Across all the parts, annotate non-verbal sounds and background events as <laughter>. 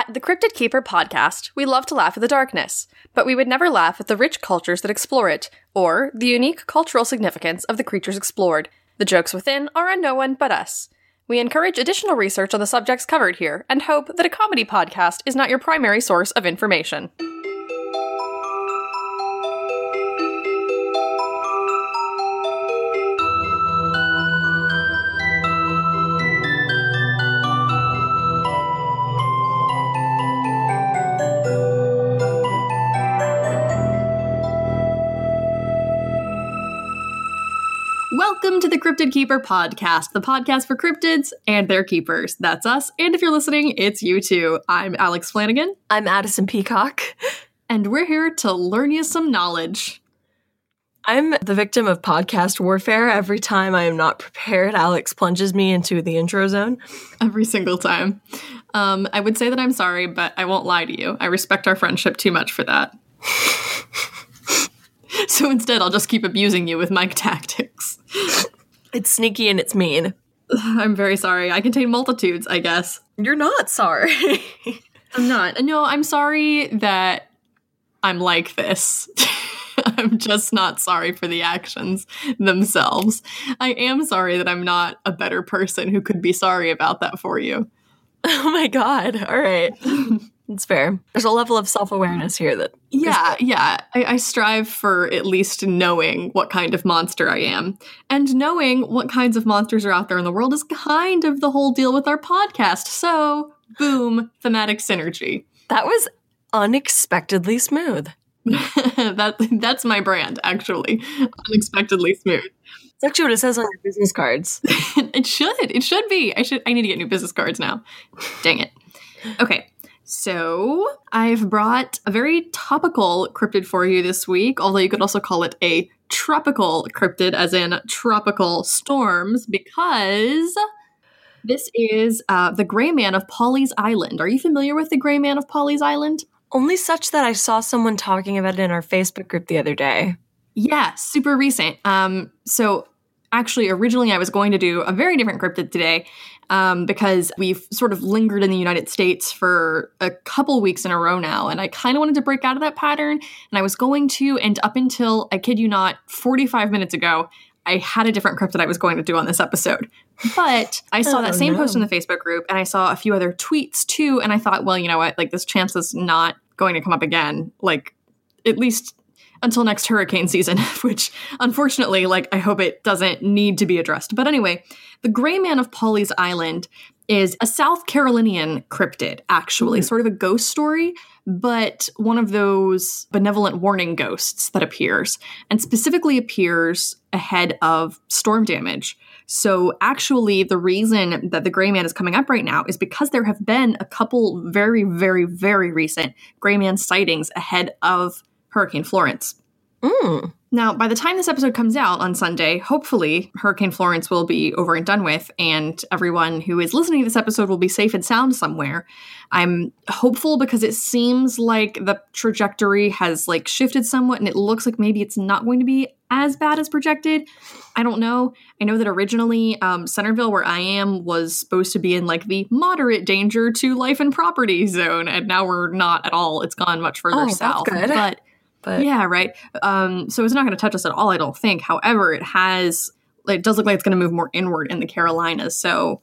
At the Cryptid Keeper podcast, we love to laugh at the darkness, but we would never laugh at the rich cultures that explore it, or the unique cultural significance of the creatures explored. The jokes within are on no one but us. We encourage additional research on the subjects covered here and hope that a comedy podcast is not your primary source of information. Cryptid Keeper podcast, the podcast for cryptids and their keepers. That's us. And if you're listening, it's you too. I'm Alex Flanagan, I'm Addison Peacock. and we're here to learn you some knowledge. I'm the victim of podcast warfare. Every time I am not prepared, Alex plunges me into the intro zone. Every single time. Um, I would say that I'm sorry, but I won't lie to you. I respect our friendship too much for that. <laughs> so instead, I'll just keep abusing you with mic tactics. <laughs> It's sneaky and it's mean. <laughs> I'm very sorry. I contain multitudes, I guess. You're not sorry. <laughs> I'm not. No, I'm sorry that I'm like this. <laughs> I'm just not sorry for the actions themselves. I am sorry that I'm not a better person who could be sorry about that for you. oh my god. All right. It's fair. There's a level of self awareness here that. Yeah, yeah. I, I strive for at least knowing what kind of monster I am. And knowing what kinds of monsters are out there in the world is kind of the whole deal with our podcast. So, boom, thematic synergy. That was unexpectedly smooth. <laughs> that that's my brand, actually. Unexpectedly smooth. It's actually what it says on your business cards. <laughs> it should. It should be. I should I need to get new business cards now. Dang it. Okay. So, I've brought a very topical cryptid for you this week, although you could also call it a tropical cryptid, as in tropical storms, because this is uh, the Gray Man of Pawleys Island. Are you familiar with the Gray Man of Pawleys Island? Only such that I saw someone talking about it in our Facebook group the other day. Yeah, super recent. Um, so actually, originally I was going to do a very different cryptid today um, because we've sort of lingered in the United States for a couple weeks in a row now, and I kind of wanted to break out of that pattern. And I was going to, and up until I kid you not, 45 minutes ago, I had a different cryptid I was going to do on this episode. <laughs> But I saw Oh, that same no. post in the Facebook group, and I saw a few other tweets too, and I thought, well, you know what? Like this chance is not going to come up again. Like at least until next hurricane season, <laughs> which unfortunately, like, I hope it doesn't need to be addressed. But anyway, the Gray Man of Pawleys Island is a South Carolinian cryptid, actually, hmm. sort of a ghost story, but one of those benevolent warning ghosts that appears, and specifically appears ahead of storm damage. So, actually, the reason that the Gray Man is coming up right now is because there have been a couple very, very, very recent Gray Man sightings ahead of Hurricane Florence. Mm. Now, by the time this episode comes out on Sunday, hopefully Hurricane Florence will be over and done with, and everyone who is listening to this episode will be safe and sound somewhere. I'm hopeful because it seems like the trajectory has like shifted somewhat, and it looks like maybe it's not going to be as bad as projected. I don't know. I know that originally um, Centerville, where I am, was supposed to be in like the moderate danger to life and property zone, and now we're not at all. It's gone much further Oh, south. good. But But yeah, right. Um, so it's not going to touch us at all, I don't think. However, it has, it does look like it's going to move more inward in the Carolinas. So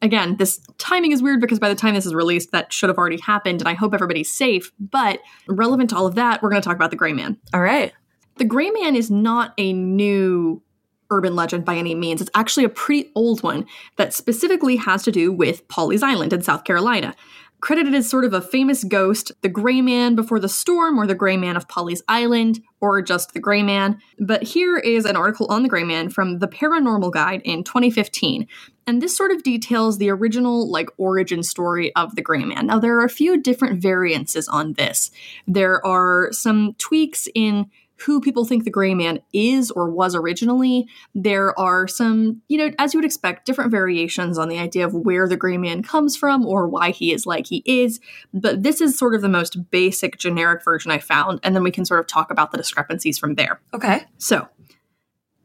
again, this timing is weird because by the time this is released, that should have already happened, and I hope everybody's safe. But relevant to all of that, we're going to talk about the Gray Man. all right. The Gray Man is not a new urban legend by any means. It's actually a pretty old one that specifically has to do with Pawleys Island in South Carolina. Credited as sort of a famous ghost, the Gray Man before the storm, or the Gray Man of Pawleys Island, or just the Gray Man. But here is an article on the Gray Man from the Paranormal Guide in 2015. And this sort of details the original, like, origin story of the Gray Man. Now, there are a few different variances on this. There are some tweaks in who people think the gray man is or was originally. There are some, you know, as you would expect, different variations on the idea of where the gray man comes from or why he is like he is. But this is sort of the most basic, generic version I found. And then we can sort of talk about the discrepancies from there. Okay. So,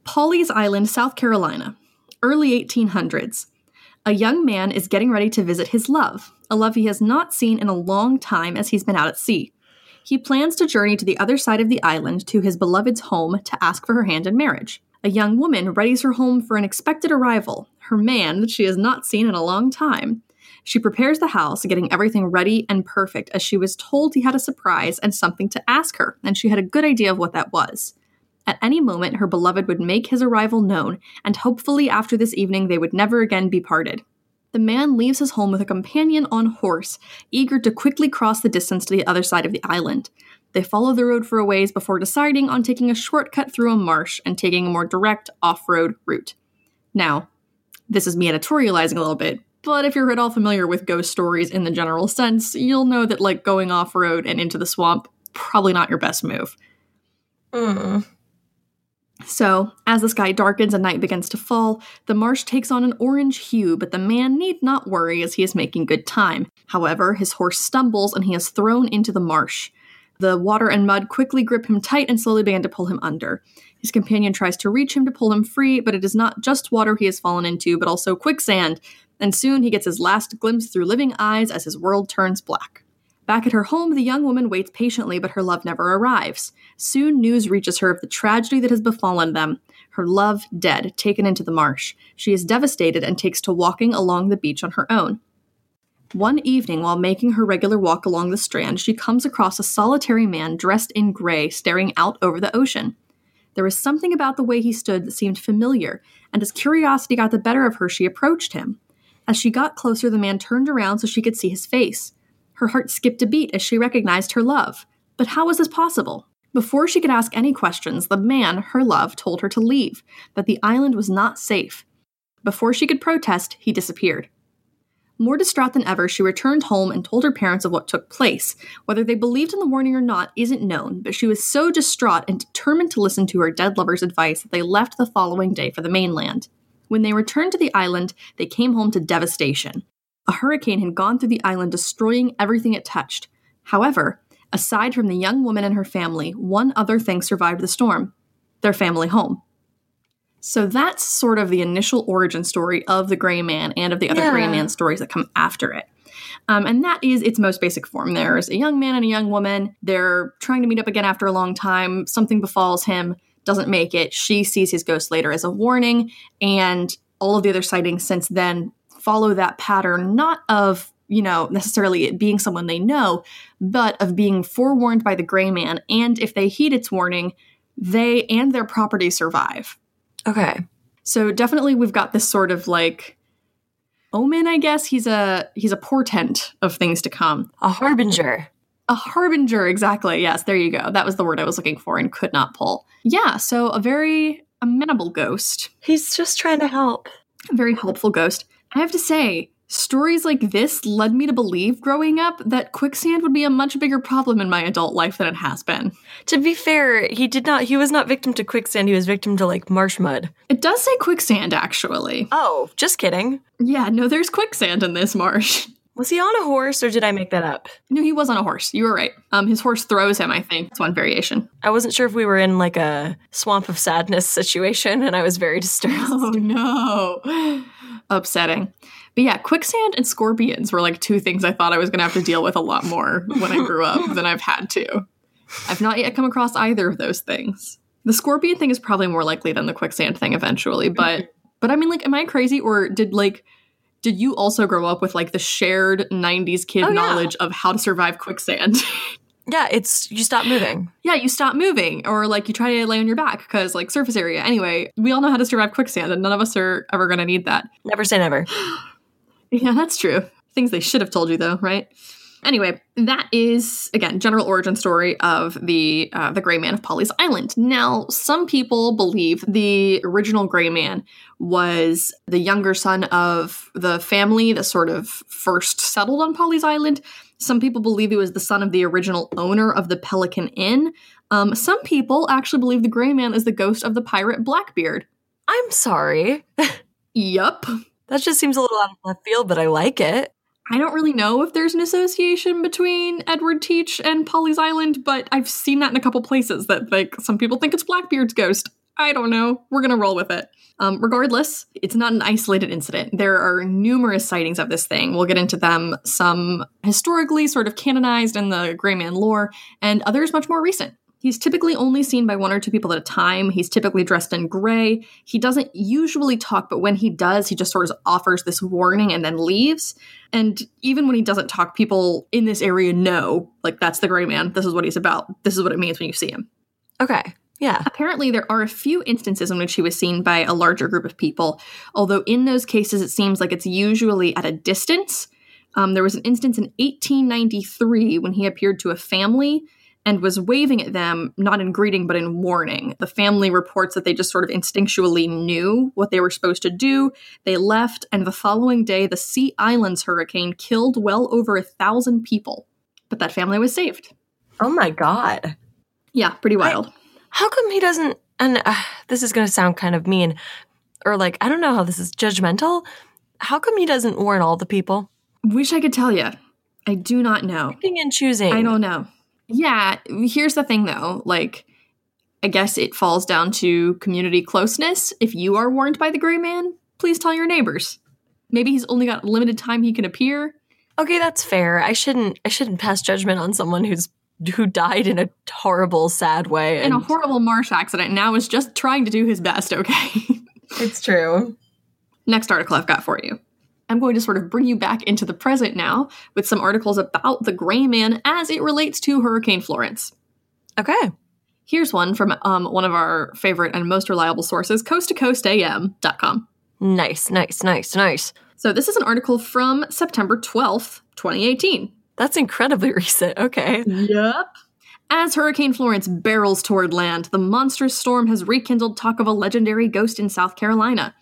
Pawleys Island, South Carolina, early 1800s. A young man is getting ready to visit his love, a love he has not seen in a long time as he's been out at sea. He plans to journey to the other side of the island to his beloved's home to ask for her hand in marriage. A young woman readies her home for an expected arrival, her man that she has not seen in a long time. She prepares the house, getting everything ready and perfect, as she was told he had a surprise and something to ask her, and she had a good idea of what that was. At any moment, her beloved would make his arrival known, and hopefully after this evening they would never again be parted. The man leaves his home with a companion on horse, eager to quickly cross the distance to the other side of the island. They follow the road for a ways before deciding on taking a shortcut through a marsh and taking a more direct off road route. Now, this is me editorializing a little bit, but if you're at all familiar with ghost stories in the general sense, you'll know that, like, going off road and into the swamp, probably not your best move. Mm. So, as the sky darkens and night begins to fall, the marsh takes on an orange hue, but the man need not worry as he is making good time. However, his horse stumbles and he is thrown into the marsh. The water and mud quickly grip him tight and slowly begin to pull him under. His companion tries to reach him to pull him free, but it is not just water he has fallen into, but also quicksand, and soon he gets his last glimpse through living eyes as his world turns black. Back at her home, the young woman waits patiently, but her love never arrives. Soon news reaches her of the tragedy that has befallen them. Her love dead, taken into the marsh. She is devastated and takes to walking along the beach on her own. One evening, while making her regular walk along the strand, she comes across a solitary man dressed in gray staring out over the ocean. There was something about the way he stood that seemed familiar, and as curiosity got the better of her, she approached him. As she got closer, the man turned around so she could see his face. Her heart skipped a beat as she recognized her love. But how was this possible? Before she could ask any questions, the man, her love, told her to leave, that the island was not safe. Before she could protest, he disappeared. More distraught than ever, she returned home and told her parents of what took place. Whether they believed in the warning or not isn't known, but she was so distraught and determined to listen to her dead lover's advice that they left the following day for the mainland. When they returned to the island, they came home to devastation. A hurricane had gone through the island, destroying everything it touched. However, aside from the young woman and her family, one other thing survived the storm their family home. So that's sort of the initial origin story of the Gray Man and of the other Yeah. Gray Man stories that come after it. Um, and that is its most basic form. There's a young man and a young woman. They're trying to meet up again after a long time. Something befalls him, doesn't make it. She sees his ghost later as a warning, and all of the other sightings since then follow that pattern, not of you know necessarily it being someone they know, but of being forewarned by the gray man. And if they heed its warning, they and their property survive. Okay. So definitely we've got this sort of like omen, I guess. He's a he's a portent of things to come. A harbinger. A harbinger, exactly. Yes, there you go. That was the word I was looking for and could not pull. Yeah, so a very amenable ghost, He's just trying to help. a very helpful ghost. I have to say, stories like this led me to believe growing up that quicksand would be a much bigger problem in my adult life than it has been. To be fair, he did not he was not victim to quicksand, he was victim to like marsh mud. It does say quicksand, actually. Oh, just kidding. Yeah, no, there's quicksand in this marsh. <laughs> Was he on a horse or did I make that up? No, he was on a horse. You were right. Um, his horse throws him. I think That's one variation. I wasn't sure if we were in like a swamp of sadness situation and I was very disturbed. <laughs> Oh no, upsetting. But yeah, quicksand and scorpions were like two things I thought I was going to have to deal with a lot more when I grew up than I've had to. I've not yet come across either of those things. The scorpion thing is probably more likely than the quicksand thing eventually, but but I mean, like, am I crazy or did like did you also grow up with like the shared 90s kid Oh, yeah. knowledge of how to survive quicksand? <laughs> Yeah, it's you stop moving. <gasps> yeah, you stop moving or like you try to lay on your back because like surface area. Anyway, we all know how to survive quicksand and none of us are ever going to need that. Never say never. <gasps> Yeah, that's true. Things they should have told you though, right? Anyway, that is again general origin story of the uh, the Gray Man of Pawleys Island. Now, some people believe the original Gray Man was the younger son of the family that sort of first settled on Pawleys Island. Some people believe he was the son of the original owner of the Pelican Inn. Um, some people actually believe the Gray Man is the ghost of the pirate Blackbeard. I'm sorry. <laughs> Yup. That just seems a little out of left field, but I like it. I don't really know if there's an association between Edward Teach and Pawleys Island, but I've seen that in a couple places that like some people think it's Blackbeard's ghost. I don't know. We're to roll with it. Um, regardless, it's not an isolated incident. There are numerous sightings of this thing. We'll get into them, some historically sort of canonized in the Gray Man lore, and others much more recent. He's typically only seen by one or two people at a time. He's typically dressed in gray. He doesn't usually talk, but when he does, he just sort of offers this warning and then leaves. And even when he doesn't talk, people in this area know, like, that's the gray man. This is what he's about. This is what it means when you see him. Okay. Yeah. Apparently, there are a few instances in which he was seen by a larger group of people, although in those cases, it seems like it's usually at a distance. Um, there was an instance in 1893 when he appeared to a family and was waving at them, not in greeting, but in warning. The family reports that they just sort of instinctually knew what they were supposed to do. They left, and the following day, the Sea Islands hurricane killed well over a thousand people. But that family was saved. Oh my God. Yeah, pretty wild. I, how come he doesn't? And uh, this is going to sound kind of mean, or like, I don't know how this is judgmental. How come he doesn't warn all the people? Wish I could tell you. I do not know. Picking and choosing. I don't know. Yeah, here's the thing though, like I guess it falls down to community closeness. If you are warned by the gray man, please tell your neighbors. Maybe he's only got limited time he can appear. Okay, that's fair. I shouldn't I shouldn't pass judgment on someone who's who died in a horrible, sad way. And- in a horrible marsh accident. Now is just trying to do his best, okay? it's true. Next article I've got for you. I'm going to sort of bring you back into the present now with some articles about the Gray Man as it relates to Hurricane Florence. Okay. Here's one from um, one of our favorite and most reliable sources, coasttocoastam.com. Nice, nice, nice, nice. So this is an article from September 12th, 2018. That's incredibly <laughs> recent. Okay. Yep. As Hurricane Florence barrels toward land, the monstrous storm has rekindled talk of a legendary ghost in South Carolina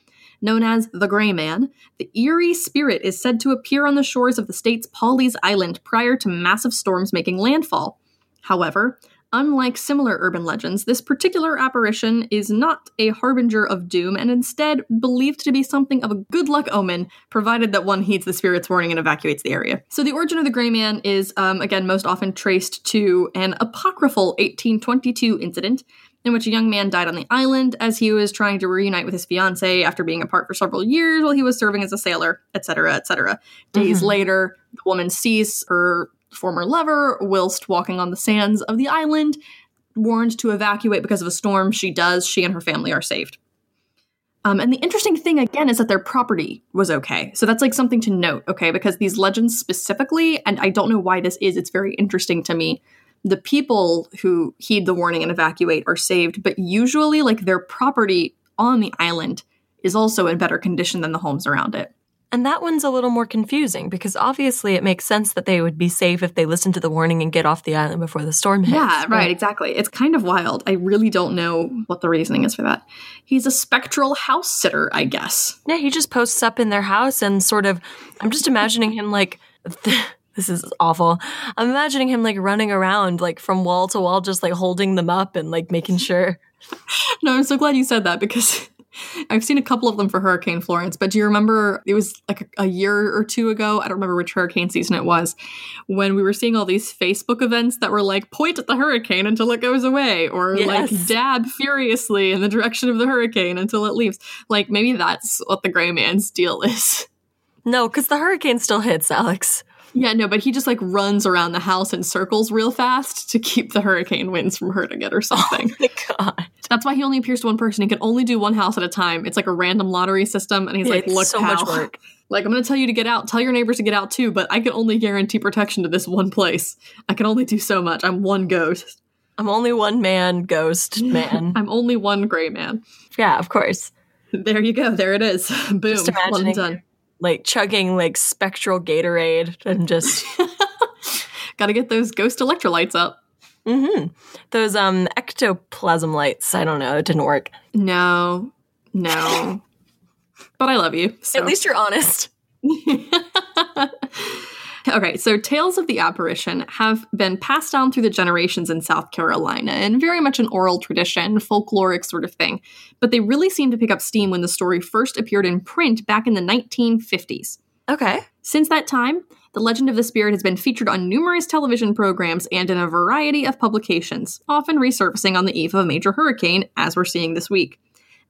known as the Gray Man, the eerie spirit is said to appear on the shores of the state's Pawleys Island prior to massive storms making landfall. However, unlike similar urban legends, this particular apparition is not a harbinger of doom and instead believed to be something of a good luck omen, provided that one heeds the spirit's warning and evacuates the area. So, the origin of the Gray Man is, um, again, most often traced to an apocryphal 1822 incident in which a young man died on the island as he was trying to reunite with his fiancee after being apart for several years while he was serving as a sailor, etc., etc. Days mm-hmm. later, the woman sees her former lover whilst walking on the sands of the island, warned to evacuate because of a storm. She does. She and her family are saved. Um, and the interesting thing again is that their property was okay. So that's like something to note, okay? Because these legends specifically, and I don't know why this is, it's very interesting to me the people who heed the warning and evacuate are saved, but usually, like, their property on the island is also in better condition than the homes around it. And that one's a little more confusing because obviously it makes sense that they would be safe if they listen to the warning and get off the island before the storm hits. Yeah, right, exactly. It's kind of wild. I really don't know what the reasoning is for that. He's a spectral house sitter, I guess. Yeah, he just posts up in their house and sort of, I'm just imagining him like. <laughs> this is awful. I'm imagining him like running around like from wall to wall, just like holding them up and like making sure. no, I'm so glad you said that because <laughs> I've seen a couple of them for Hurricane Florence, but do you remember it was like a, a, year or two ago? I don't remember which hurricane season it was when we were seeing all these Facebook events that were like point at the hurricane until it goes away or yes. like dab furiously in the direction of the hurricane until it leaves. Like maybe that's what the gray man's deal is. No, because the hurricane still hits, Alex. Yeah, no, but he just like runs around the house in circles real fast to keep the hurricane winds from hurting it or something. <laughs> Oh my god. That's why he only appears to one person. He can only do one house at a time. It's like a random lottery system and he's like, "Look, so pal, much work. <laughs> Like I'm going to tell you to get out. Tell your neighbors to get out too, but I can only guarantee protection to this one place. I can only do so much. I'm one ghost. I'm only one man, ghost <laughs> man. I'm only one gray man. Yeah, of course. There you go. There it is. Boom. Just imagining, one done like chugging like spectral Gatorade and just <laughs> got to get those ghost electrolytes up. Mm-hmm. Those um ectoplasm lights. I don't know. It didn't work. No, no. but I love you. So. At least you're honest. <laughs> Okay, so tales of the apparition have been passed down through the generations in South Carolina and very much an oral tradition, folkloric sort of thing. But they really seem to pick up steam when the story first appeared in print back in the 1950s. Okay. Since that time, The legend of the spirit has been featured on numerous television programs and in a variety of publications, often resurfacing on the eve of a major hurricane, as we're seeing this week.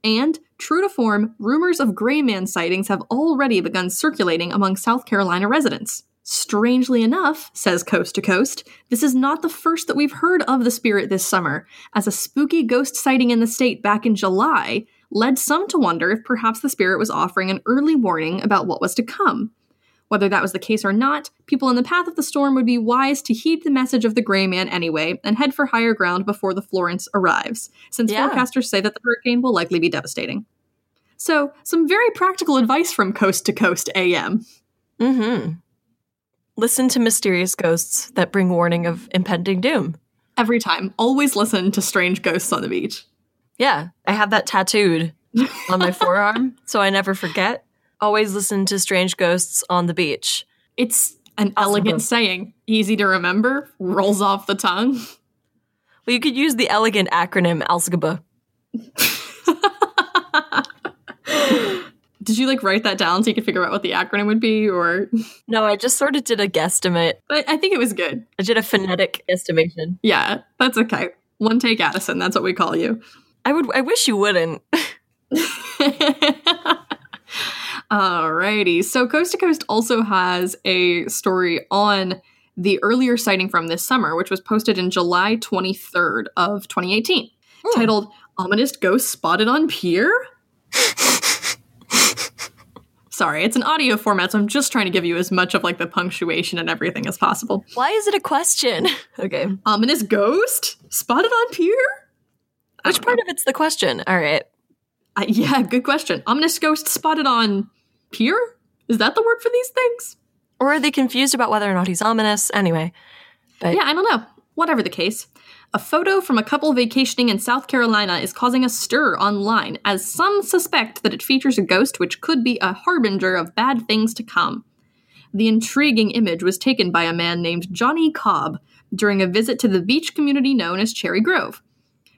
And, true to form, rumors of Gray Man sightings have already begun circulating among South Carolina residents. Strangely enough, says Coast to Coast, this is not the first that we've heard of the spirit this summer, as a spooky ghost sighting in the state back in July led some to wonder if perhaps the spirit was offering an early warning about what was to come. Whether that was the case or not, people in the path of the storm would be wise to heed the message of the Gray Man anyway and head for higher ground before the Florence arrives, since Yeah. forecasters say that the hurricane will likely be devastating. So, some very practical advice from Coast to Coast AM. Mm-hmm. Listen to mysterious ghosts that bring warning of impending doom. Every time, always listen to strange ghosts on the beach. Yeah, I have that tattooed <laughs> on my forearm, so I never forget. Always listen to strange ghosts on the beach. It's an Awesome. elegant saying, easy to remember, rolls off the tongue. Well, you could use the elegant acronym ALSGBA. <laughs> Did you like write that down so you could figure out what the acronym would be? Or No, I just sort of did a guesstimate. But I think it was good. I did a phonetic estimation. Yeah, that's okay. One take Addison, that's what we call you. I would. I wish you wouldn't. <laughs> <laughs> Alrighty. So Coast to Coast also has a story on the earlier sighting from this summer, which was posted in July 23rd of 2018, Hmm. titled Ominous Ghost Spotted on Pier. <laughs> Sorry, it's an audio format, so I'm just trying to give you as much of like the punctuation and everything as possible. Why is it a question? <laughs> Okay. Ominous ghost spotted on pier? Which part know. of it's the question? All right. Uh, yeah, good question. Ominous ghost spotted on pier? Is that the word for these things? Or are they confused about whether or not he's ominous? Anyway. But Yeah, I don't know. Whatever the case. A photo from a couple vacationing in South Carolina is causing a stir online, as some suspect that it features a ghost which could be a harbinger of bad things to come. The intriguing image was taken by a man named Johnny Cobb during a visit to the beach community known as Cherry Grove.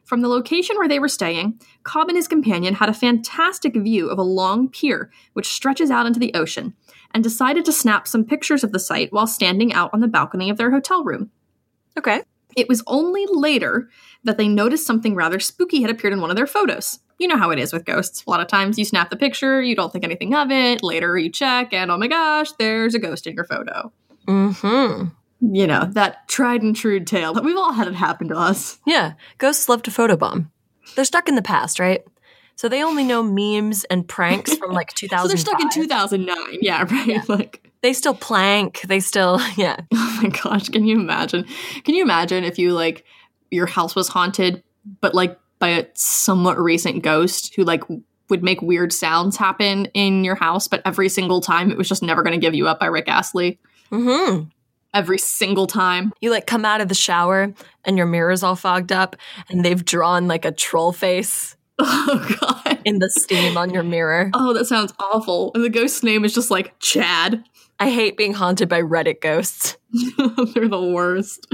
From the location where they were staying, Cobb and his companion had a fantastic view of a long pier which stretches out into the ocean, and decided to snap some pictures of the site while standing out on the balcony of their hotel room. okay. It was only later that they noticed something rather spooky had appeared in one of their photos. You know how it is with ghosts. A lot of times you snap the picture, you don't think anything of it, later you check, and oh my gosh, there's a ghost in your photo. Hmm. You know, that tried and true tale. We've all had it happen to us. Yeah. Ghosts love to photobomb. They're stuck in the past, right? So they only know memes and pranks from like 2000. <laughs> So they're stuck in 2009. Yeah, <laughs> right. Like, They still plank. They still, <laughs> yeah. oh my gosh, can you imagine? Can you imagine if you, like, your house was haunted, but, like, by a somewhat recent ghost who, like, would make weird sounds happen in your house, but every single time it was just never going to give you up by Rick Astley. hmm Every single time. You like come out of the shower and your mirror's all fogged up and they've drawn like a troll face <laughs> Oh, God. in the steam on your mirror. Oh, that sounds awful. And the ghost's name is just like Chad. I hate being haunted by Reddit ghosts. <laughs> They're the worst.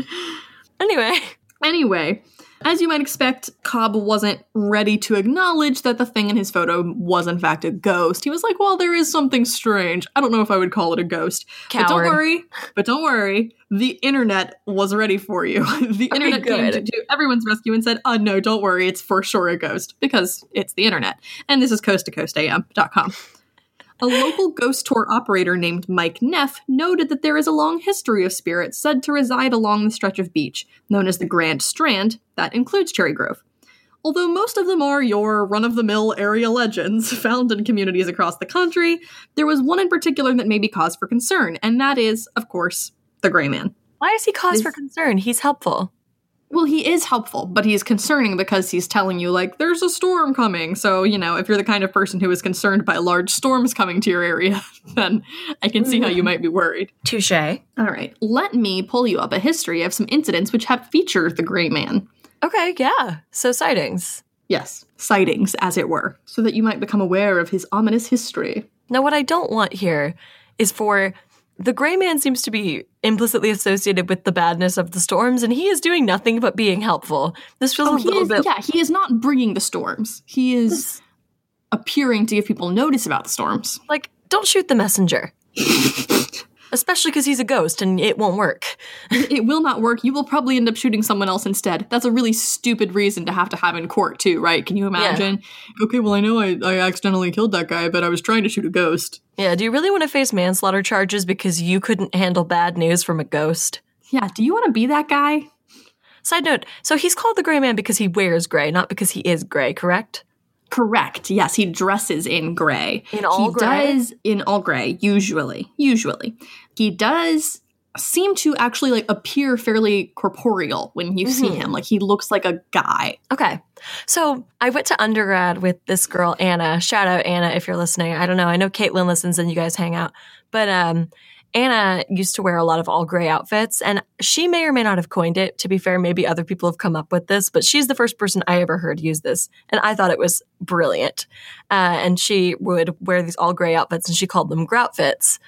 Anyway, Anyway, as you might expect, Cobb wasn't ready to acknowledge that the thing in his photo was in fact a ghost. He was like, "Well, there is something strange. I don't know if I would call it a ghost, but don't worry. But don't worry. The internet was ready for you. <laughs> the Okay, internet came to do everyone's rescue and said, "Oh no, don't worry. It's for sure a ghost because it's the internet." And this is coast to coast am.com. A local ghost tour operator named Mike Neff noted that there is a long history of spirits said to reside along the stretch of beach, known as the Grand Strand, that includes Cherry Grove. Although most of them are your run of the mill area legends <laughs> found in communities across the country, there was one in particular that may be cause for concern, and that is, of course, the Gray Man. Why is he cause for concern? He's helpful. Well, he is helpful, but he's concerning because he's telling you, like, there's a storm coming. So, you know, if you're the kind of person who is concerned by large storms coming to your area, <laughs> then I can see how you might be worried. Touche. All right, let me pull you up a history of some incidents which have featured the Gray Man. Okay, yeah. So sightings. Yes, sightings, as it were, so that you might become aware of his ominous history. Now, what I don't want here is for the gray man seems to be implicitly associated with the badness of the storms, and he is doing nothing but being helpful. This feels Oh, a little is, bit. yeah, he is not bringing the storms. He is appearing to give people notice about the storms. Like, don't shoot the messenger. <laughs> Especially because he's a ghost and it won't work. it will not work. You will probably end up shooting someone else instead. That's a really stupid reason to have to have in court, too, right? Can you imagine? Yeah. Okay, well, I know I, I accidentally killed that guy, but I was trying to shoot a ghost. Yeah, do you really want to face manslaughter charges because you couldn't handle bad news from a ghost? Yeah, do you want to be that guy? Side note, so he's called the gray man because he wears gray, not because he is gray, correct? Correct. Yes, he dresses in gray. In all he gray? does in all gray, usually. Usually. He does seem to actually like appear fairly corporeal when you mm-hmm. see him. Like he looks like a guy. Okay. So I went to undergrad with this girl, Anna. Shout out Anna if you're listening. I don't know. I know Caitlin listens and you guys hang out. But um Anna used to wear a lot of all gray outfits, and she may or may not have coined it. To be fair, maybe other people have come up with this, but she's the first person I ever heard use this, and I thought it was brilliant. Uh, and she would wear these all gray outfits, and she called them groutfits,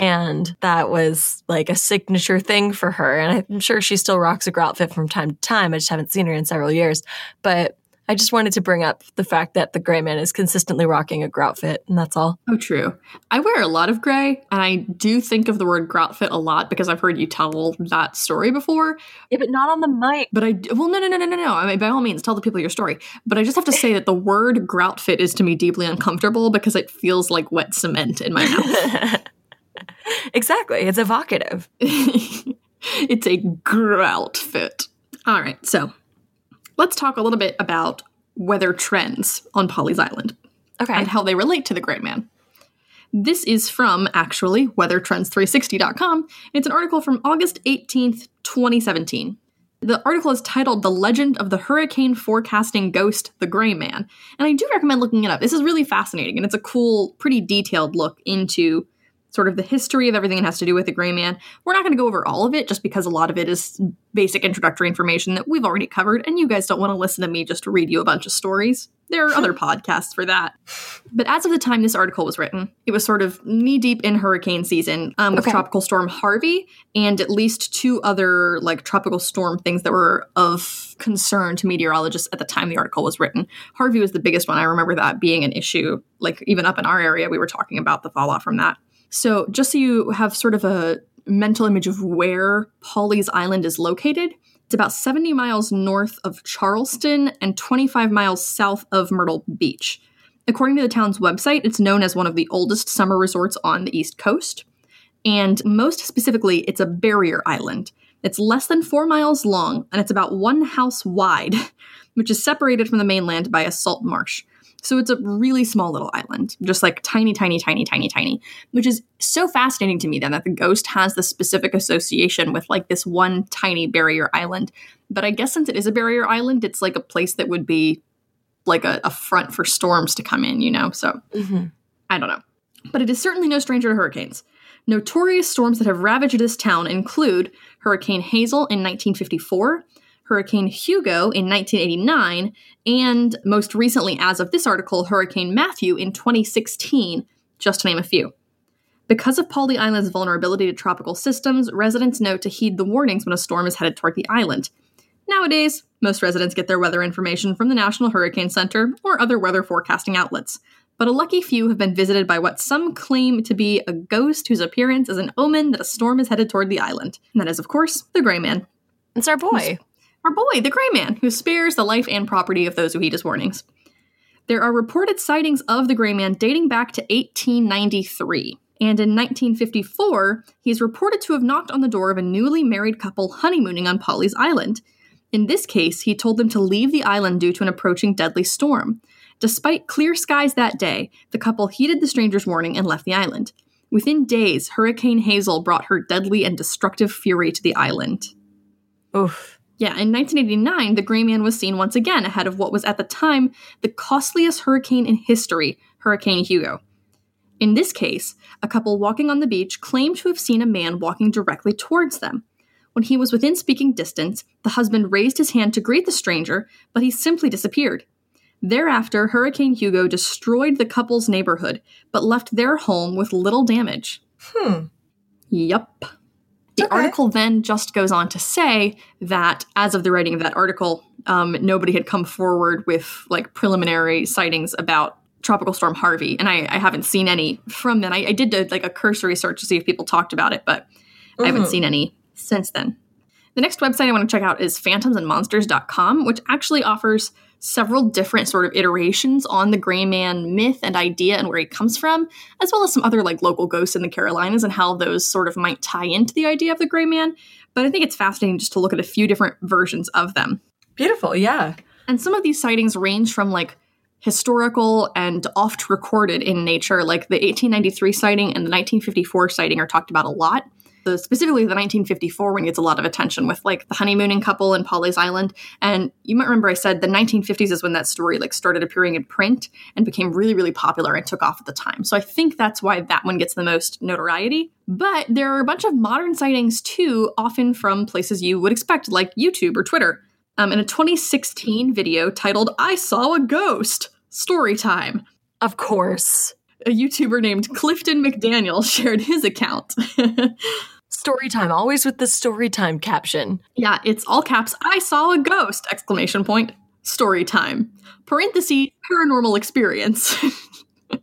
and that was like a signature thing for her. And I'm sure she still rocks a groutfit from time to time. I just haven't seen her in several years, but I just wanted to bring up the fact that the gray man is consistently rocking a grout fit, and that's all. Oh, true. I wear a lot of gray, and I do think of the word grout fit a lot because I've heard you tell that story before. Yeah, but not on the mic. But I, well, no, no, no, no, no, no. I mean, by all means, tell the people your story. But I just have to say that the word grout fit is to me deeply uncomfortable because it feels like wet cement in my mouth. <laughs> exactly. It's evocative. <laughs> it's a grout fit. All right, so let's talk a little bit about weather trends on Pawleys Island. Okay. And how they relate to the Great Man. This is from actually weathertrends360.com. It's an article from August 18th, 2017. The article is titled The Legend of the Hurricane Forecasting Ghost, the Gray Man. And I do recommend looking it up. This is really fascinating and it's a cool, pretty detailed look into sort of the history of everything that has to do with the Gray Man. We're not going to go over all of it just because a lot of it is basic introductory information that we've already covered, and you guys don't want to listen to me just to read you a bunch of stories. There are other <laughs> podcasts for that. But as of the time this article was written, it was sort of knee deep in hurricane season um, with okay. Tropical Storm Harvey and at least two other like tropical storm things that were of concern to meteorologists at the time the article was written. Harvey was the biggest one. I remember that being an issue. Like even up in our area, we were talking about the fallout from that. So, just so you have sort of a mental image of where Pawleys Island is located, it's about 70 miles north of Charleston and 25 miles south of Myrtle Beach. According to the town's website, it's known as one of the oldest summer resorts on the East Coast. And most specifically, it's a barrier island. It's less than four miles long and it's about one house wide, <laughs> which is separated from the mainland by a salt marsh. So it's a really small little island, just like tiny, tiny, tiny, tiny, tiny, which is so fascinating to me then that the ghost has the specific association with like this one tiny barrier island. But I guess since it is a barrier island, it's like a place that would be like a, a front for storms to come in, you know? So mm-hmm. I don't know. But it is certainly no stranger to hurricanes. Notorious storms that have ravaged this town include Hurricane Hazel in 1954, Hurricane Hugo in 1989, and most recently, as of this article, Hurricane Matthew in 2016, just to name a few. Because of Pawley Island's vulnerability to tropical systems, residents know to heed the warnings when a storm is headed toward the island. Nowadays, most residents get their weather information from the National Hurricane Center or other weather forecasting outlets, but a lucky few have been visited by what some claim to be a ghost whose appearance is an omen that a storm is headed toward the island. And that is, of course, the Gray Man. It's our boy our boy, the Gray Man, who spares the life and property of those who heed his warnings. There are reported sightings of the Gray Man dating back to 1893. And in 1954, he's reported to have knocked on the door of a newly married couple honeymooning on Pawleys Island. In this case, he told them to leave the island due to an approaching deadly storm. Despite clear skies that day, the couple heeded the stranger's warning and left the island. Within days, Hurricane Hazel brought her deadly and destructive fury to the island. Oof. Yeah, in 1989, the Gray Man was seen once again ahead of what was at the time the costliest hurricane in history, Hurricane Hugo. In this case, a couple walking on the beach claimed to have seen a man walking directly towards them. When he was within speaking distance, the husband raised his hand to greet the stranger, but he simply disappeared. Thereafter, Hurricane Hugo destroyed the couple's neighborhood, but left their home with little damage. Hmm. Yup. The okay. article then just goes on to say that as of the writing of that article, um, nobody had come forward with like preliminary sightings about Tropical Storm Harvey, and I, I haven't seen any from then. I, I did a, like a cursory search to see if people talked about it, but I haven't Mhm. seen any since then. The next website I want to check out is phantomsandmonsters.com, which actually offers several different sort of iterations on the gray man myth and idea and where he comes from, as well as some other like local ghosts in the Carolinas and how those sort of might tie into the idea of the gray man. But I think it's fascinating just to look at a few different versions of them. Beautiful. Yeah. And some of these sightings range from like historical and oft recorded in nature, like the 1893 sighting and the 1954 sighting are talked about a lot. The, specifically, the 1954 one gets a lot of attention with like the honeymooning couple in Pawleys Island. And you might remember I said the 1950s is when that story like started appearing in print and became really, really popular and took off at the time. So I think that's why that one gets the most notoriety. But there are a bunch of modern sightings too, often from places you would expect, like YouTube or Twitter. Um, in a 2016 video titled I Saw a Ghost Story Time, Of course. a YouTuber named Clifton McDaniel <laughs> shared his account. <laughs> Story time, always with the story time caption. yeah, it's all caps I saw a ghost! Exclamation point. Story time. Parenthesis paranormal experience. Hey,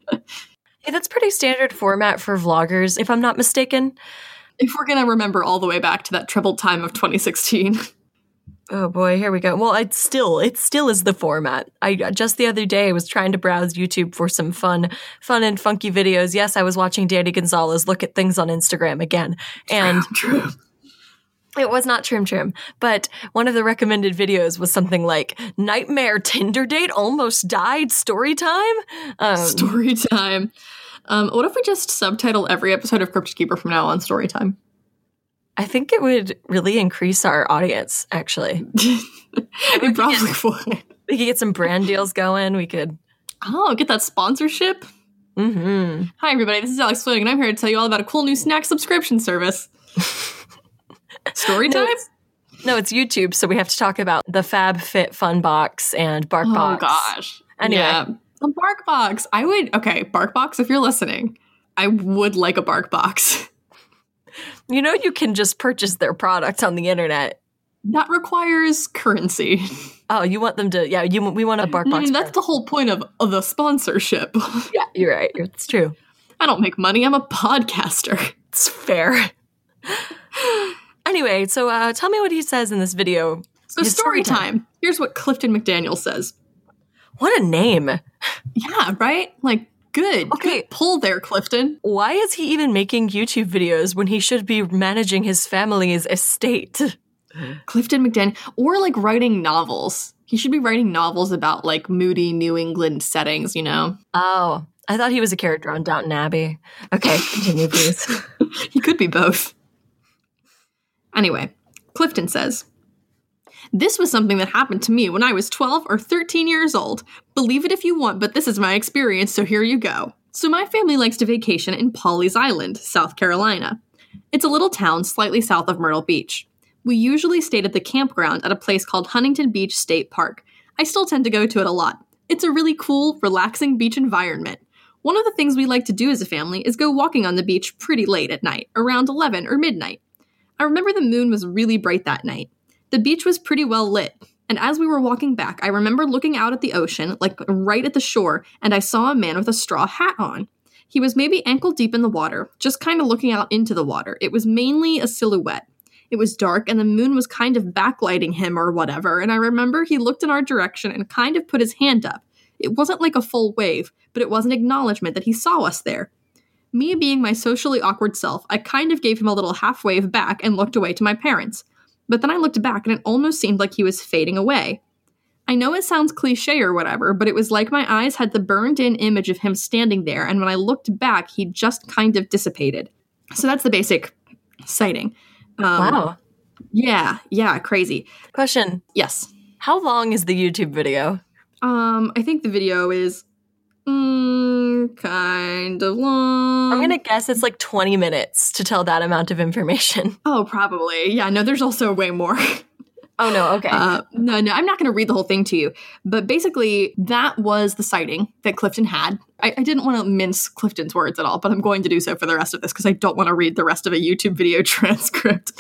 <laughs> that's pretty standard format for vloggers, if I'm not mistaken. if we're gonna remember all the way back to that troubled time of 2016. <laughs> Oh boy, here we go. Well, it still it still is the format. I just the other day I was trying to browse YouTube for some fun, fun and funky videos. Yes, I was watching Danny Gonzalez look at things on Instagram again, and True. it was not trim trim. But one of the recommended videos was something like "Nightmare Tinder date almost died story time." Um, Story time. Um, what if we just subtitle every episode of Cryptid Keeper from now on story time? I think it would really increase our audience. Actually, <laughs> it probably would. we could get some brand deals going. We could. Oh, get that sponsorship. hmm Hi, everybody. This is Alex Fleming, and I'm here to tell you all about a cool new snack subscription service. <laughs> Story No, time? it's- No, it's YouTube, so we have to talk about the Fab Fit Fun Box and Bark Box. Oh, gosh. Anyway. Yeah. A BarkBox. I would, okay, Bark Box, if you're listening, I would like a BarkBox. <laughs> You know, you can just purchase their product on the internet. That requires currency. Oh, you want them to? Yeah, you. We want a I BarkBox. mean, that's the whole point of, of the sponsorship. <laughs> yeah, you're right. It's true. I don't make money. I'm a podcaster. It's fair. anyway, so uh, tell me what he says in this video. So, His story time. time. Here's what Clifton McDaniel says. What a name! Yeah, right? Like, good. Okay. Good pull there, Clifton. Why is he even making YouTube videos when he should be managing his family's estate? <laughs> Clifton McDaniel. Or like writing novels. He should be writing novels about like moody New England settings, you know? Oh, I thought he was a character on Downton Abbey. Okay, continue, <laughs> please. he could be both. Anyway, Clifton says, This was something that happened to me when I was 12 or 13 years old. Believe it if you want, but this is my experience, so here you go. So, my family likes to vacation in Pawleys Island, South Carolina. It's a little town slightly south of Myrtle Beach. We usually stayed at the campground at a place called Huntington Beach State Park. I still tend to go to it a lot. It's a really cool, relaxing beach environment. One of the things we like to do as a family is go walking on the beach pretty late at night, around 11 or midnight. I remember the moon was really bright that night. The beach was pretty well lit, and as we were walking back, I remember looking out at the ocean, like right at the shore, and I saw a man with a straw hat on. He was maybe ankle deep in the water, just kind of looking out into the water. It was mainly a silhouette. It was dark, and the moon was kind of backlighting him or whatever, and I remember he looked in our direction and kind of put his hand up. It wasn't like a full wave, but it was an acknowledgement that he saw us there. Me being my socially awkward self, I kind of gave him a little half wave back and looked away to my parents. But then I looked back and it almost seemed like he was fading away. I know it sounds cliche or whatever, but it was like my eyes had the burned in image of him standing there, and when I looked back, he just kind of dissipated. So that's the basic sighting. Um, wow. Yeah, yeah, crazy. Question: Yes. How long is the YouTube video? Um, I think the video is mm, kind of long. I'm gonna guess it's like 20 minutes to tell that amount of information. <laughs> Oh, probably. Yeah, no, there's also way more. <laughs> Oh no, okay. Uh, no, no, I'm not going to read the whole thing to you. But basically, that was the sighting that Clifton had. I, I didn't want to mince Clifton's words at all, but I'm going to do so for the rest of this because I don't want to read the rest of a YouTube video <laughs> transcript.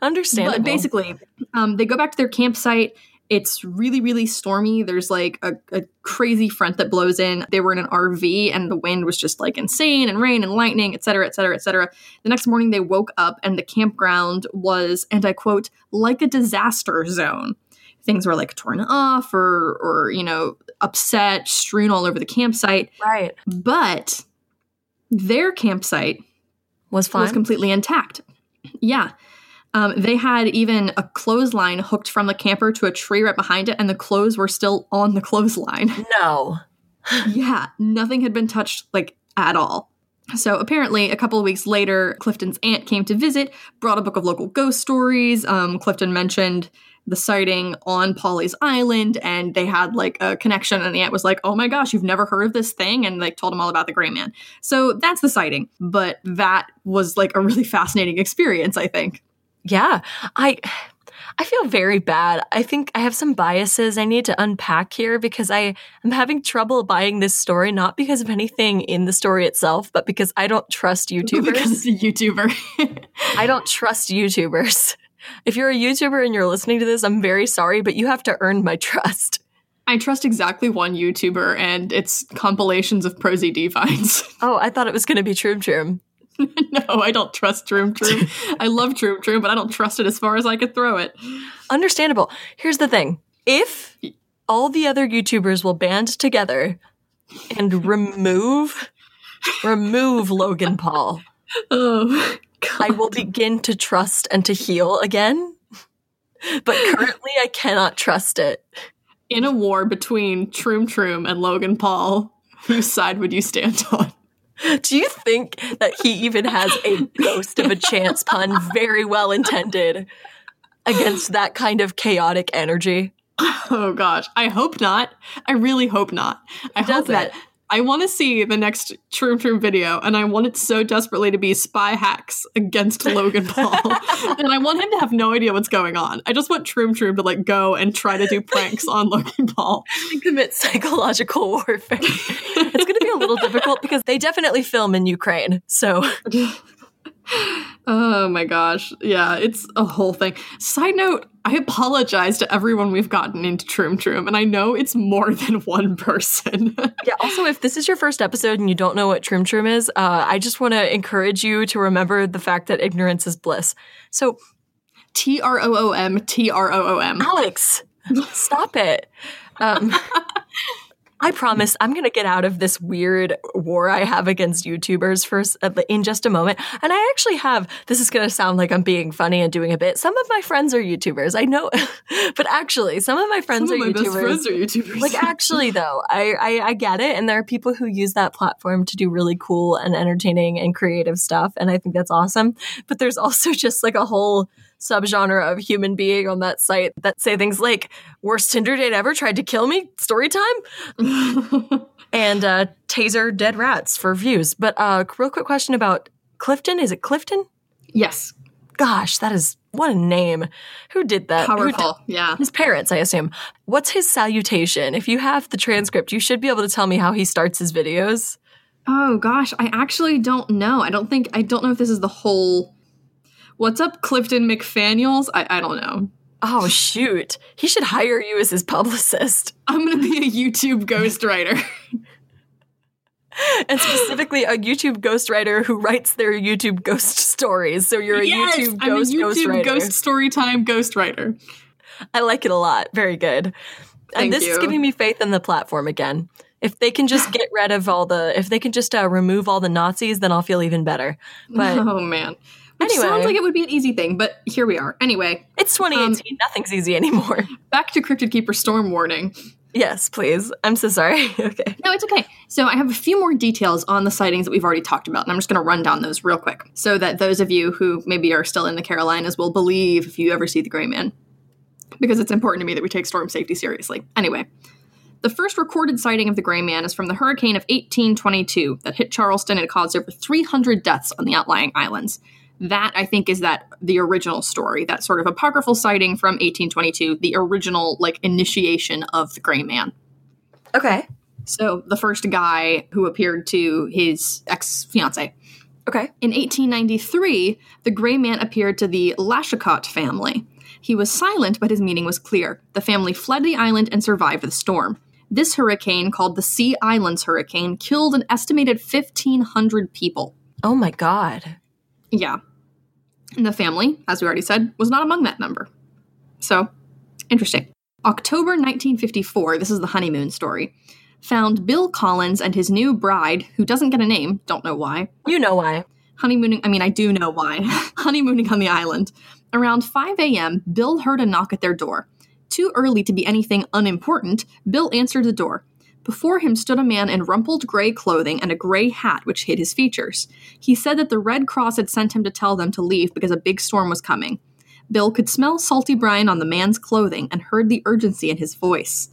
Understandable. But basically, um, they go back to their campsite. It's really, really stormy. There's like a, a, crazy front that blows in. They were in an RV and the wind was just like insane and rain and lightning, et cetera, et cetera, et cetera. The next morning they woke up and the campground was, and I quote, like a disaster zone. Things were like torn off or, or, you know, upset, strewn all over the campsite. Right. But their campsite was fine. was completely intact. Yeah. Um, they had even a clothesline hooked from the camper to a tree right behind it, and the clothes were still on the <laughs> clothesline. No. <laughs> yeah, nothing had been touched, like, at all. So apparently, a couple of weeks later, Clifton's aunt came to visit, brought a book of local ghost stories. Um, Clifton mentioned the sighting on Pawleys Island, and they had like a connection. And the aunt was like, "Oh my gosh, you've never heard of this thing?" And like told him all about the Gray Man. So that's the sighting. But that was like a really fascinating experience, I think. Yeah. I I feel very bad. I think I have some biases I need to unpack here because I am having trouble buying this story, not because of anything in the story itself, but because I don't trust <laughs> YouTubers. because it's a YouTuber. <laughs> I don't trust YouTubers. If you're a YouTuber and you're listening to this, I'm very sorry, but you have to earn my trust. I trust exactly one YouTuber, and it's compilations of prosy divines. <laughs> Oh, I thought it was going to be Troom Troom. <laughs> no, I don't trust Troom Troom. <laughs> I love Troom Troom, but I don't trust it as far as I could throw it. Understandable. Here's the thing if all the other YouTubers will band together and <laughs> remove remove Logan Paul, Oh, I will begin to trust and to heal again. But currently, I cannot trust it. in a war between Troom Troom and Logan Paul, whose side would you stand on? <laughs> Do you think that he even has a ghost of a chance pun, very well intended, against that kind of chaotic energy? <laughs> Oh gosh, I hope not. I really hope not. I Does hope that it? I want to see the next Troom Troom video, and I want it so desperately to be spy hacks against Logan <laughs> Paul, and I want him to have no idea what's going on. I just want Troom Troom to like go and try to do pranks on Logan Paul. Commit psychological warfare. it's going to be a little difficult because they definitely film in Ukraine. So <laughs> Oh my gosh. Yeah, it's a whole thing. Side note, I apologize to everyone we've gotten into Troom Troom, and I know it's more <laughs> than one person. <laughs> Yeah. Also, if this is your first episode and you don't know what Troom Troom is, uh, I just want to encourage you to remember the fact that ignorance is bliss. So, T R O O M, T R O O M. Alex, stop it. Um, <laughs> I promise I'm going to get out of this weird war I have against YouTubers first uh, in just a moment. And I actually have, this is going to sound like I'm being funny and doing a bit. Some of my friends are YouTubers. I know, <laughs> but actually, some of my friends Some are my YouTubers. friends are YouTubers. like actually though I, I i get it and there are people who use that platform to do really cool and entertaining and creative stuff and i think that's awesome but there's <laughs> also just like a whole subgenre of human being on that site that say things like worst tinder date ever tried to kill me story time <laughs> and uh taser dead rats for views but uh real quick question about clifton is it clifton yes, gosh that is what a name who did that did- powerful. yeah. his parents, I assume. What's his salutation? If you have the transcript, you should be able to tell me how he starts his videos. Oh gosh, I actually don't know. I don't think I don't know if this is the whole. What's up, Clifton McFaniels? I, I don't know. Oh, shoot. He should hire you as his publicist. <laughs> I'm gonna be a YouTube ghostwriter. <laughs> And specifically, a YouTube ghostwriter who writes their YouTube ghost stories. So you're a yes, YouTube I'm a ghost YouTube ghostwriter. ghost storytime ghostwriter. I like it a lot. Very good. Thank and this you. is giving me faith in the platform again. If they can just <laughs> get rid of all the, if they can just uh, remove all the Nazis, then I'll feel even better. But oh man. Anyway. sounds like it would be an easy thing, but here we are. Anyway, it's 2018. Um, Nothing's easy anymore. <laughs> back to Cryptid Keeper storm warning. Yes, please. I'm so sorry. <laughs> okay. No, it's okay. So I have a few more details on the sightings that we've already talked about, and I'm just going to run down those real quick so that those of you who maybe are still in the Carolinas will believe if you ever see the Gray Man. Because it's important to me that we take storm safety seriously. Anyway, the first recorded sighting of the Gray Man is from the hurricane of 1822 that hit Charleston and caused over 300 deaths on the outlying islands. That I think is that the original story, that sort of apocryphal sighting from 1822, the original like initiation of the Gray Man. Okay. So the first guy who appeared to his ex fiance. Okay. In 1893, the Gray Man appeared to the Lachicotte family. He was silent, but his meaning was clear. The family fled the island and survived the storm. This hurricane, called the Sea Islands Hurricane, killed an estimated 1,500 people. Oh my God. Yeah. And the family, as we already said, was not among that number. So, interesting. October 1954, this is the honeymoon story, found Bill Collins and his new bride, who doesn't get a name, don't know why, You know why. honeymooning, I mean, I do know why, <laughs> honeymooning on the island. Around 5 a.m., Bill heard a knock at their door. Too early to be anything unimportant, Bill answered the door. Before him stood a man in rumpled gray clothing and a gray hat which hid his features. He said that the Red Cross had sent him to tell them to leave because a big storm was coming. Bill could smell salty brine on the man's clothing and heard the urgency in his voice.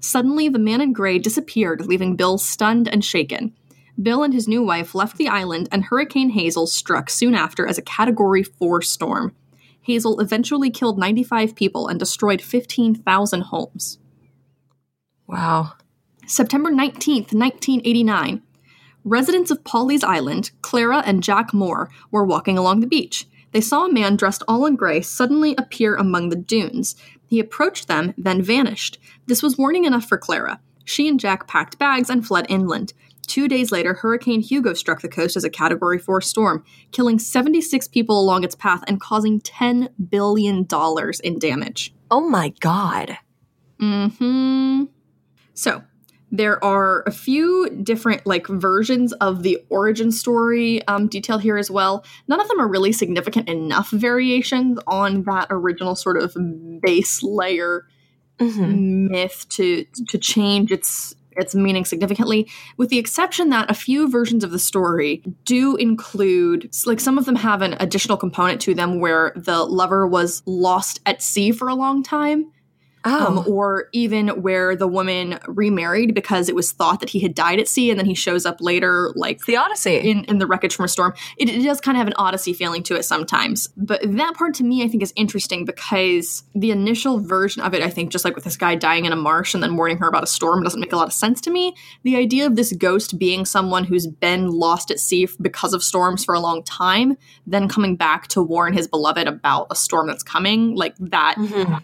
Suddenly, the man in gray disappeared, leaving Bill stunned and shaken. Bill and his new wife left the island, and Hurricane Hazel struck soon after as a Category 4 storm. Hazel eventually killed 95 people and destroyed 15,000 homes. Wow. September 19th, 1989. Residents of Pawleys Island, Clara and Jack Moore, were walking along the beach. They saw a man dressed all in gray suddenly appear among the dunes. He approached them, then vanished. This was warning enough for Clara. She and Jack packed bags and fled inland. Two days later, Hurricane Hugo struck the coast as a Category 4 storm, killing 76 people along its path and causing $10 billion in damage. Oh my God. Hmm. So there are a few different like versions of the origin story um, detailed here as well. None of them are really significant enough variations on that original sort of base layer hmm myth to to change its its meaning significantly. With the exception that a few versions of the story do include like some of them have an additional component to them where the lover was lost at sea for a long time Oh. um, or even where the woman remarried because it was thought that he had died at sea and then he shows up later like it's the Odyssey. in, in the wreckage from a storm. It, it does kind of have an Odyssey feeling to it sometimes. But that part to me, I think, is interesting because the initial version of it, I think, just like with this guy dying in a marsh and then warning her about a storm, doesn't make a lot of sense to me. The idea of this ghost being someone who's been lost at sea because of storms for a long time, then coming back to warn his beloved about a storm that's coming, like that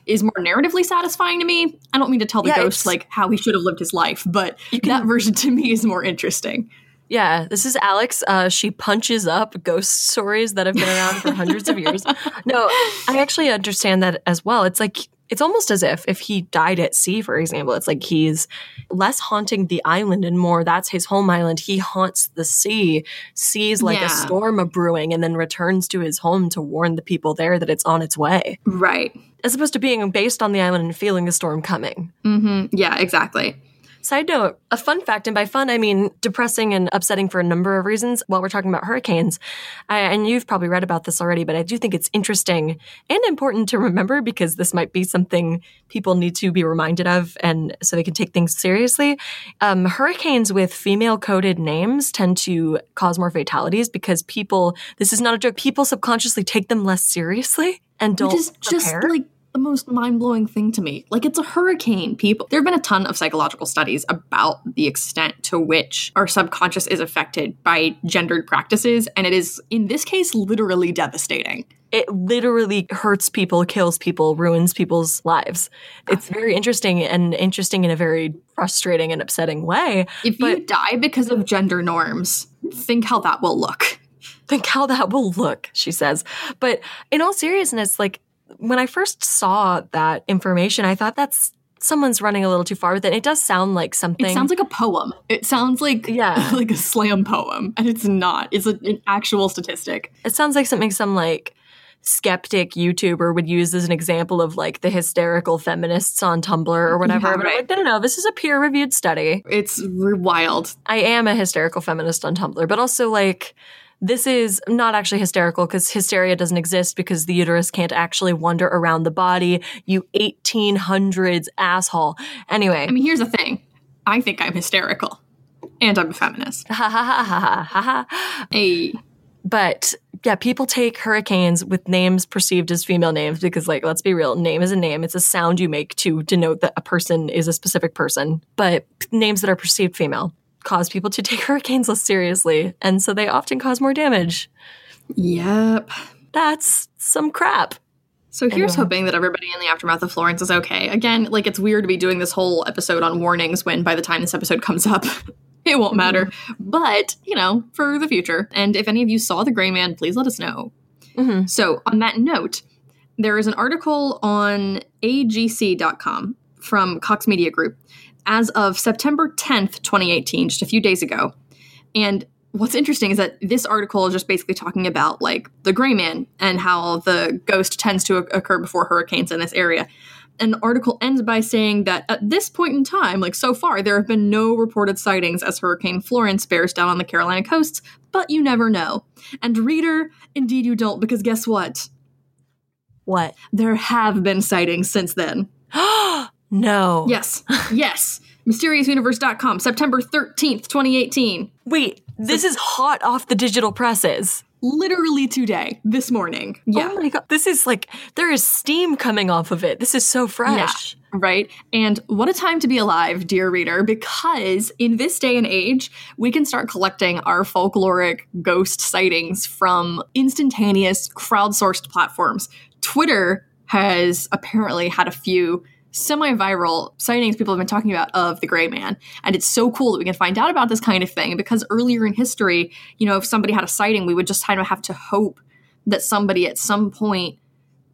is Mhm. more narratively satisfying to me. I don't mean to tell the Yeah, ghost it's- like how he should have lived his life, but can- that version to me is more interesting. Yeah, this is Alex. Uh, she punches up ghost stories that have been around for hundreds of years. <laughs> No, I actually understand that as well. It's like it's almost as if if he died at sea, for example, it's like he's less haunting the island and more that's his home island. He haunts the sea, sees like Yeah. a storm a brewing, and then returns to his home to warn the people there that it's on its way, Right. As opposed to being based on the island and feeling the storm coming. hmm Yeah, exactly. Side note, a fun fact, and by fun, I mean depressing and upsetting for a number of reasons while we're talking about hurricanes. I, and you've probably read about this already, but I do think it's interesting and important to remember because this might be something people need to be reminded of and so they can take things seriously. Um, hurricanes with female coded names tend to cause more fatalities because people, this is not a joke, people subconsciously take them less seriously and don't Which is just prepare. like the most mind blowing thing to me. Like, it's a hurricane, people. There have been a ton of psychological studies about the extent to which our subconscious is affected by gendered practices, and it is, in this case, literally devastating. it literally hurts people, kills people, ruins people's lives. It's very interesting and interesting in a very frustrating and upsetting way. If you die because of gender norms, think how that will look. Think how that will look, she says. But in all seriousness, like when I first saw that information, I thought that's someone's running a little too far with it. It does sound like something. It sounds like a poem. It sounds like Yeah. <laughs> like a slam poem, and it's not. It's a, an actual statistic. it sounds like something some like skeptic YouTuber would use as an example of like the hysterical feminists on Tumblr or whatever. Yeah, but right. like, no, no, no, this is a peer reviewed study. It's wild. I am a hysterical feminist on Tumblr, but also like this is not actually hysterical because hysteria doesn't exist because the uterus can't actually wander around the body. You 1800s asshole. Anyway, I mean, here's the thing. I think I'm hysterical, and I'm a feminist. <laughs> ha ha ha ha ha ha. Hey, But yeah, people take hurricanes with names perceived as female names because, like, let's be real, name is a name. It's a sound you make to denote that a person is a specific person. But names that are perceived female cause people to take <laughs> hurricanes less seriously. And so they often cause more damage. yep. That's some crap. So here's Anyway. hoping that everybody in the aftermath of Florence is okay. Again, like it's weird to be doing this whole episode on warnings when by the time this episode comes up, <laughs> it won't matter. But, you know, for the future. And if any of you saw The Gray Man, please let us know. hmm So, on that note, there is an article on ajc.com from Cox Media Group as of September 10th, 2018, just a few days ago. And what's interesting is that this article is just basically talking about like the gray man and how the ghost tends to occur before hurricanes in this area. And the article ends by saying that at this point in time, like so far, there have been no reported sightings as Hurricane Florence bears down on the Carolina coasts, but you never know. And reader, indeed you don't, because guess what? What? There have been sightings since then. <gasps> <gasps> no. Yes, yes. MysteriousUniverse.com, September 13th, 2018. Wait, this is hot off the digital presses. Literally today, this morning. Oh yeah. Oh my god. This is like there is steam coming off of it. This is so fresh. Right? And what a time to be alive, dear reader, because in this day and age, we can start collecting our folkloric ghost sightings from instantaneous crowdsourced platforms. Twitter has apparently had a few semi viral sightings people have been talking about of the gray man. And it's so cool that we can find out about this kind of thing because earlier in history, you know, if somebody had a sighting, we would just kind of have to hope that somebody at some point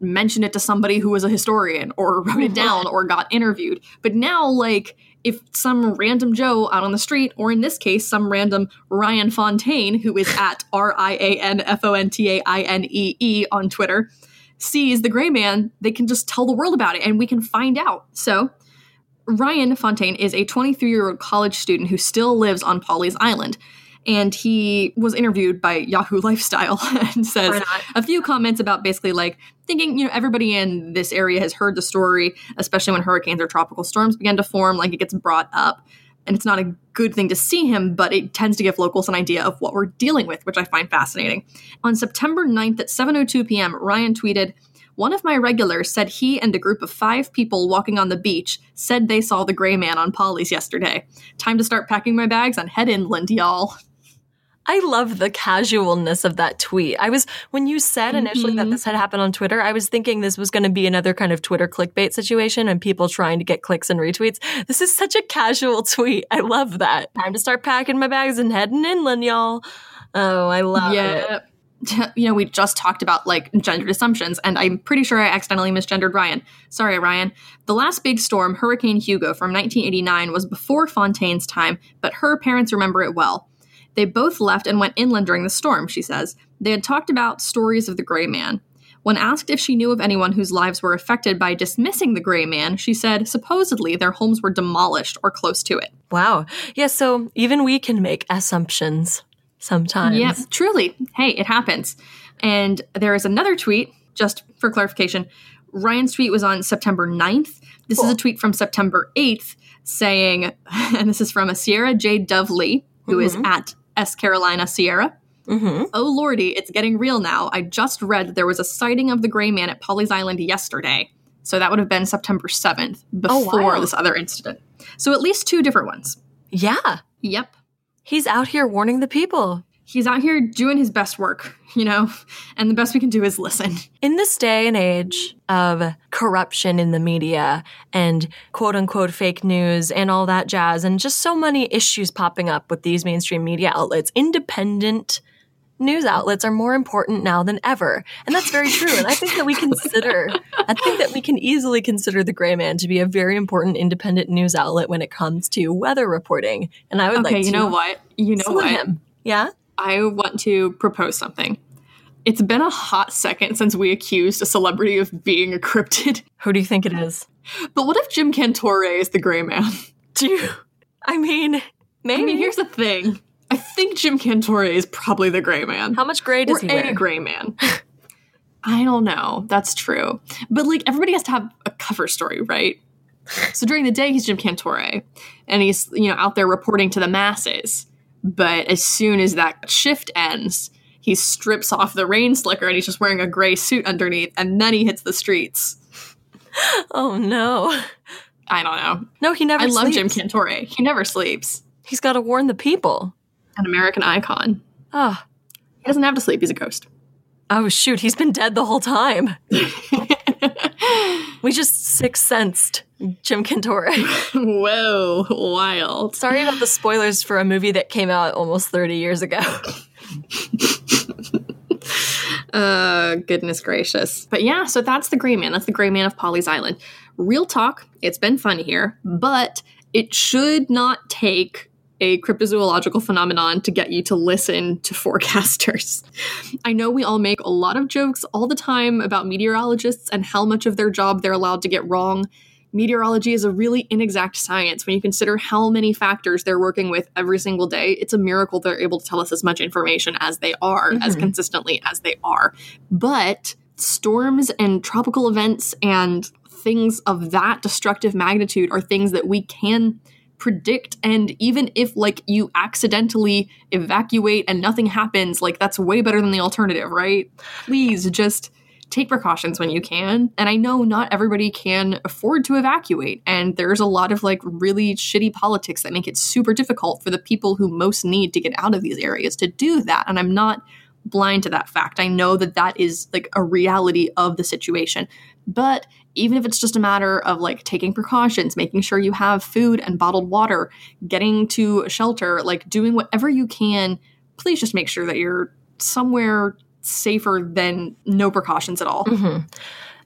mentioned it to somebody who was a historian or <laughs> wrote it mm-hmm. down or got interviewed. But now, like, if some random Joe out on the street, or in this case, some random Ryan Fontaine, who is at R I A N F O N T A I N E E on Twitter, sees the gray man, they can just tell the world about it and we can find out. So, Ryan Fontaine is a 23 year old college student who still lives on Pawleys Island. And he was interviewed by Yahoo Lifestyle <laughs> and says a few comments about basically like thinking, you know, everybody in this area has heard the story, especially when hurricanes or tropical storms begin to form, like it gets brought up. And it's not a good thing to see him, but it tends to give locals an idea of what we're dealing with, which I find fascinating. On September 9th at 7:02 p.m., Ryan tweeted, "One of my regulars said he and a group of 5 people walking on the beach said they saw the gray man on Pawleys yesterday. Time to start packing my bags and head inland, y'all." I love the casualness of that tweet. I was when you said initially that Mhm. this had happened on Twitter, I was thinking this was going to be another kind of Twitter clickbait situation and people trying to get clicks and retweets. This is such a casual tweet. I love that. Time to start packing my bags and heading inland, y'all. Oh, I love it. yeah. <laughs> You know, we just talked about like gendered assumptions, and I'm pretty sure I accidentally misgendered Ryan. Sorry, Ryan. The last big storm, Hurricane Hugo from 1989, was before Fontaine's time, but her parents remember it well. They both left and went inland during the storm, she says. They had talked about stories of the gray man. When asked if she knew of anyone whose lives were affected by dismissing the gray man, she said supposedly their homes were demolished or close to it. Wow. Yeah, so even we can make assumptions sometimes. Yep, truly. Hey, it happens. And there is another tweet, just for clarification. Ryan's tweet was on September 9th. This is a tweet from September 8th saying, <laughs> and this is from a Sierra J. Dovely, who is mm-hmm. at S. Carolina Sierra. Mm-hmm. Oh lordy, it's getting real now. I just read that there was a sighting of the gray man at Pawleys Island yesterday. So that would have been September 7th, Oh, before wow. this other incident. So at least two different ones. Yeah. Yep. He's out here warning the people. He's out here doing his best work, you know, <laughs> and the best we can do is listen. In this day and age of corruption in the media and quote unquote fake news and all that jazz, and just so many issues popping up with these mainstream media outlets, independent news outlets are more important now than ever. And that's very true. And I think that we consider, <laughs> I think that we can easily consider the Gray Man to be a very important independent news outlet when it comes to weather reporting. And I would Okay, like to you know what? You know what? him. Yeah? I want to propose something. It's been a hot second since we accused a celebrity of being a cryptid. <laughs> Who do you think it is? But what if Jim Cantore is the gray man? <laughs> Do you, I mean, maybe. I mean, here's the thing. I think Jim Cantore is probably the gray man. How much gray or does he a gray man. <laughs> I don't know. That's true. But like everybody has to have a cover story, right? So during the day he's Jim Cantore and he's, you know, out there reporting to the masses. But as soon as that shift ends, he strips off the rain slicker and he's just wearing a gray suit underneath and then he hits the streets. <laughs> Oh no. I don't know. No, he never I love. Jim Cantore. He never sleeps. He's got to warn the people. An American icon. Oh. He doesn't have to sleep, he's a ghost. Oh shoot, he's been dead the whole time. <laughs> we just sixth sensed Jim Cantore. <laughs> <laughs> Whoa, wild. Sorry about the spoilers for a movie that came out almost 30 years ago. <laughs> uh, goodness gracious. But yeah, so that's the Gray Man. That's the Gray Man of Pawleys Island. Real talk, it's been fun here, but it should not take a cryptozoological phenomenon to get you to listen to forecasters. I know we all make a lot of jokes all the time about meteorologists and how much of their job they're allowed to get wrong. Meteorology is a really inexact science when you consider how many factors they're working with every single day. It's a miracle they're able to tell us as much information as they are, mm-hmm. as consistently as they are. But storms and tropical events and things of that destructive magnitude are things that we can predict and even if like you accidentally evacuate and nothing happens like that's way better than the alternative right please just take precautions when you can. And i know not everybody can afford to evacuate. And there's a lot of like really shitty politics that make it super difficult for the people who most need to get out of these areas to do that. And i'm not blind to that fact. I know that that is like a reality of the situation. But even if it's just a matter of like taking precautions, making sure you have food and bottled water, getting to shelter, like doing whatever you can, please just make sure that you're somewhere safer than no precautions at all. Mm-hmm.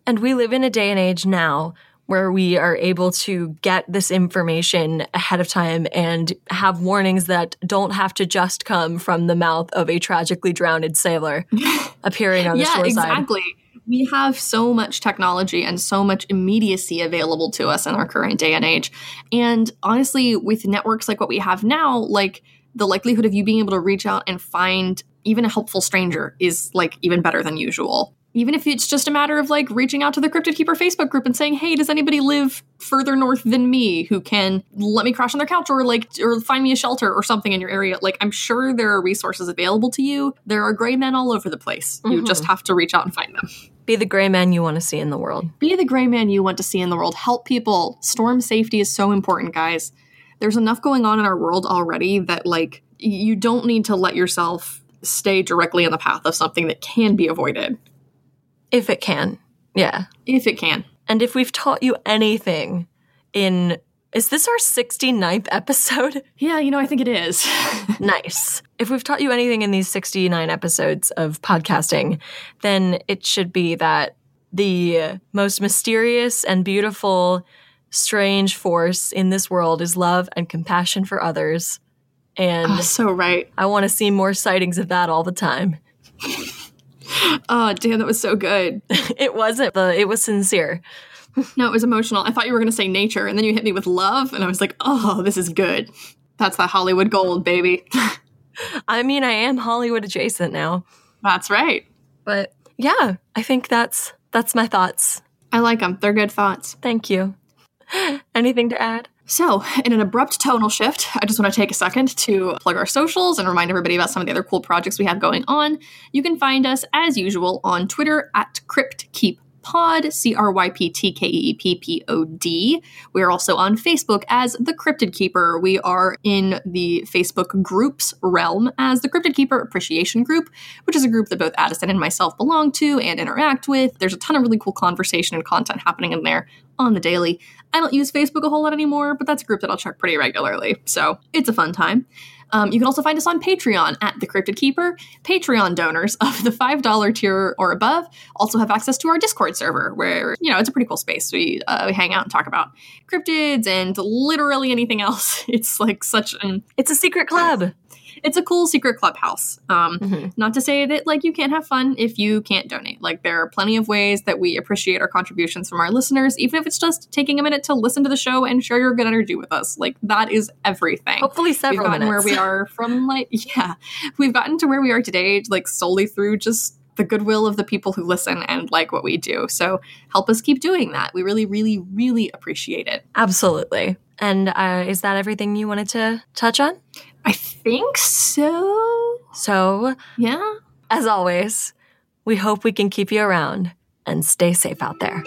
And we live in a day and age now where we are able to get this information ahead of time and have warnings that don't have to just come from the mouth of a tragically drowned sailor <laughs> appearing on the yeah, shore side. Exactly we have so much technology and so much immediacy available to us in our current day and age. And honestly, with networks like what we have now, like the likelihood of you being able to reach out and find even a helpful stranger is like even better than usual. Even if it's just a matter of like reaching out to the Cryptid Keeper Facebook group and saying, "Hey, does anybody live further north than me who can let me crash on their couch or like or find me a shelter or something in your area?" Like I'm sure there are resources available to you. There are gray men all over the place. Mm-hmm. You just have to reach out and find them. Be the gray man you want to see in the world. Be the gray man you want to see in the world. Help people. Storm safety is so important, guys. There's enough going on in our world already that, like, you don't need to let yourself stay directly in the path of something that can be avoided. If it can. Yeah. If it can. And if we've taught you anything in is this our 69th episode? <laughs> Yeah, you know, I think it is. <laughs> nice. If we've taught you anything in these 69 episodes of podcasting, then it should be that the most mysterious and beautiful, strange force in this world is love and compassion for others. And oh, so right. I want to see more sightings of that all the time. <laughs> oh, damn, that was so good. it wasn't, but it was sincere no, it was emotional. I thought you were going to say nature, and then you hit me with love, and I was like, oh, this is good. That's the Hollywood gold, baby. <laughs> I mean, I am Hollywood adjacent now. That's right. But yeah, I think that's that's my thoughts. I like them. They're good thoughts. Thank you. <gasps> Anything to add? So, in an abrupt tonal shift, I just want to take a second to plug our socials and remind everybody about some of the other cool projects we have going on. You can find us, as usual, on Twitter at CryptKeep Pod, C R Y P T K E P P O D. We are also on Facebook as The Cryptid Keeper. We are in the Facebook groups realm as the Cryptid Keeper Appreciation Group, which is a group that both Addison and myself belong to and interact with. There's a ton of really cool conversation and content happening in there on the daily. I don't use Facebook a whole lot anymore, but that's a group that I'll check pretty regularly. So it's a fun time. Um, you can also find us on Patreon at The Cryptid Keeper. Patreon donors of the $5 tier or above also have access to our Discord server, where, you know, it's a pretty cool space. We, uh, we hang out and talk about cryptids and literally anything else. <laughs> It's like such an. It's a secret club it's a cool secret clubhouse. Um, mm-hmm. Not to say that like you can't have fun if you can't donate. Like there are plenty of ways that we appreciate our contributions from our listeners, even if it's just taking a minute to listen to the show and share your good energy with us. Like that is everything. Hopefully, several we've gotten minutes. where we are from. Like <laughs> yeah, we've gotten to where we are today, like solely through just the goodwill of the people who listen and like what we do. So help us keep doing that. We really, really, really appreciate it. Absolutely. And uh, is that everything you wanted to touch on? I think so. So, yeah. As always, we hope we can keep you around and stay safe out there.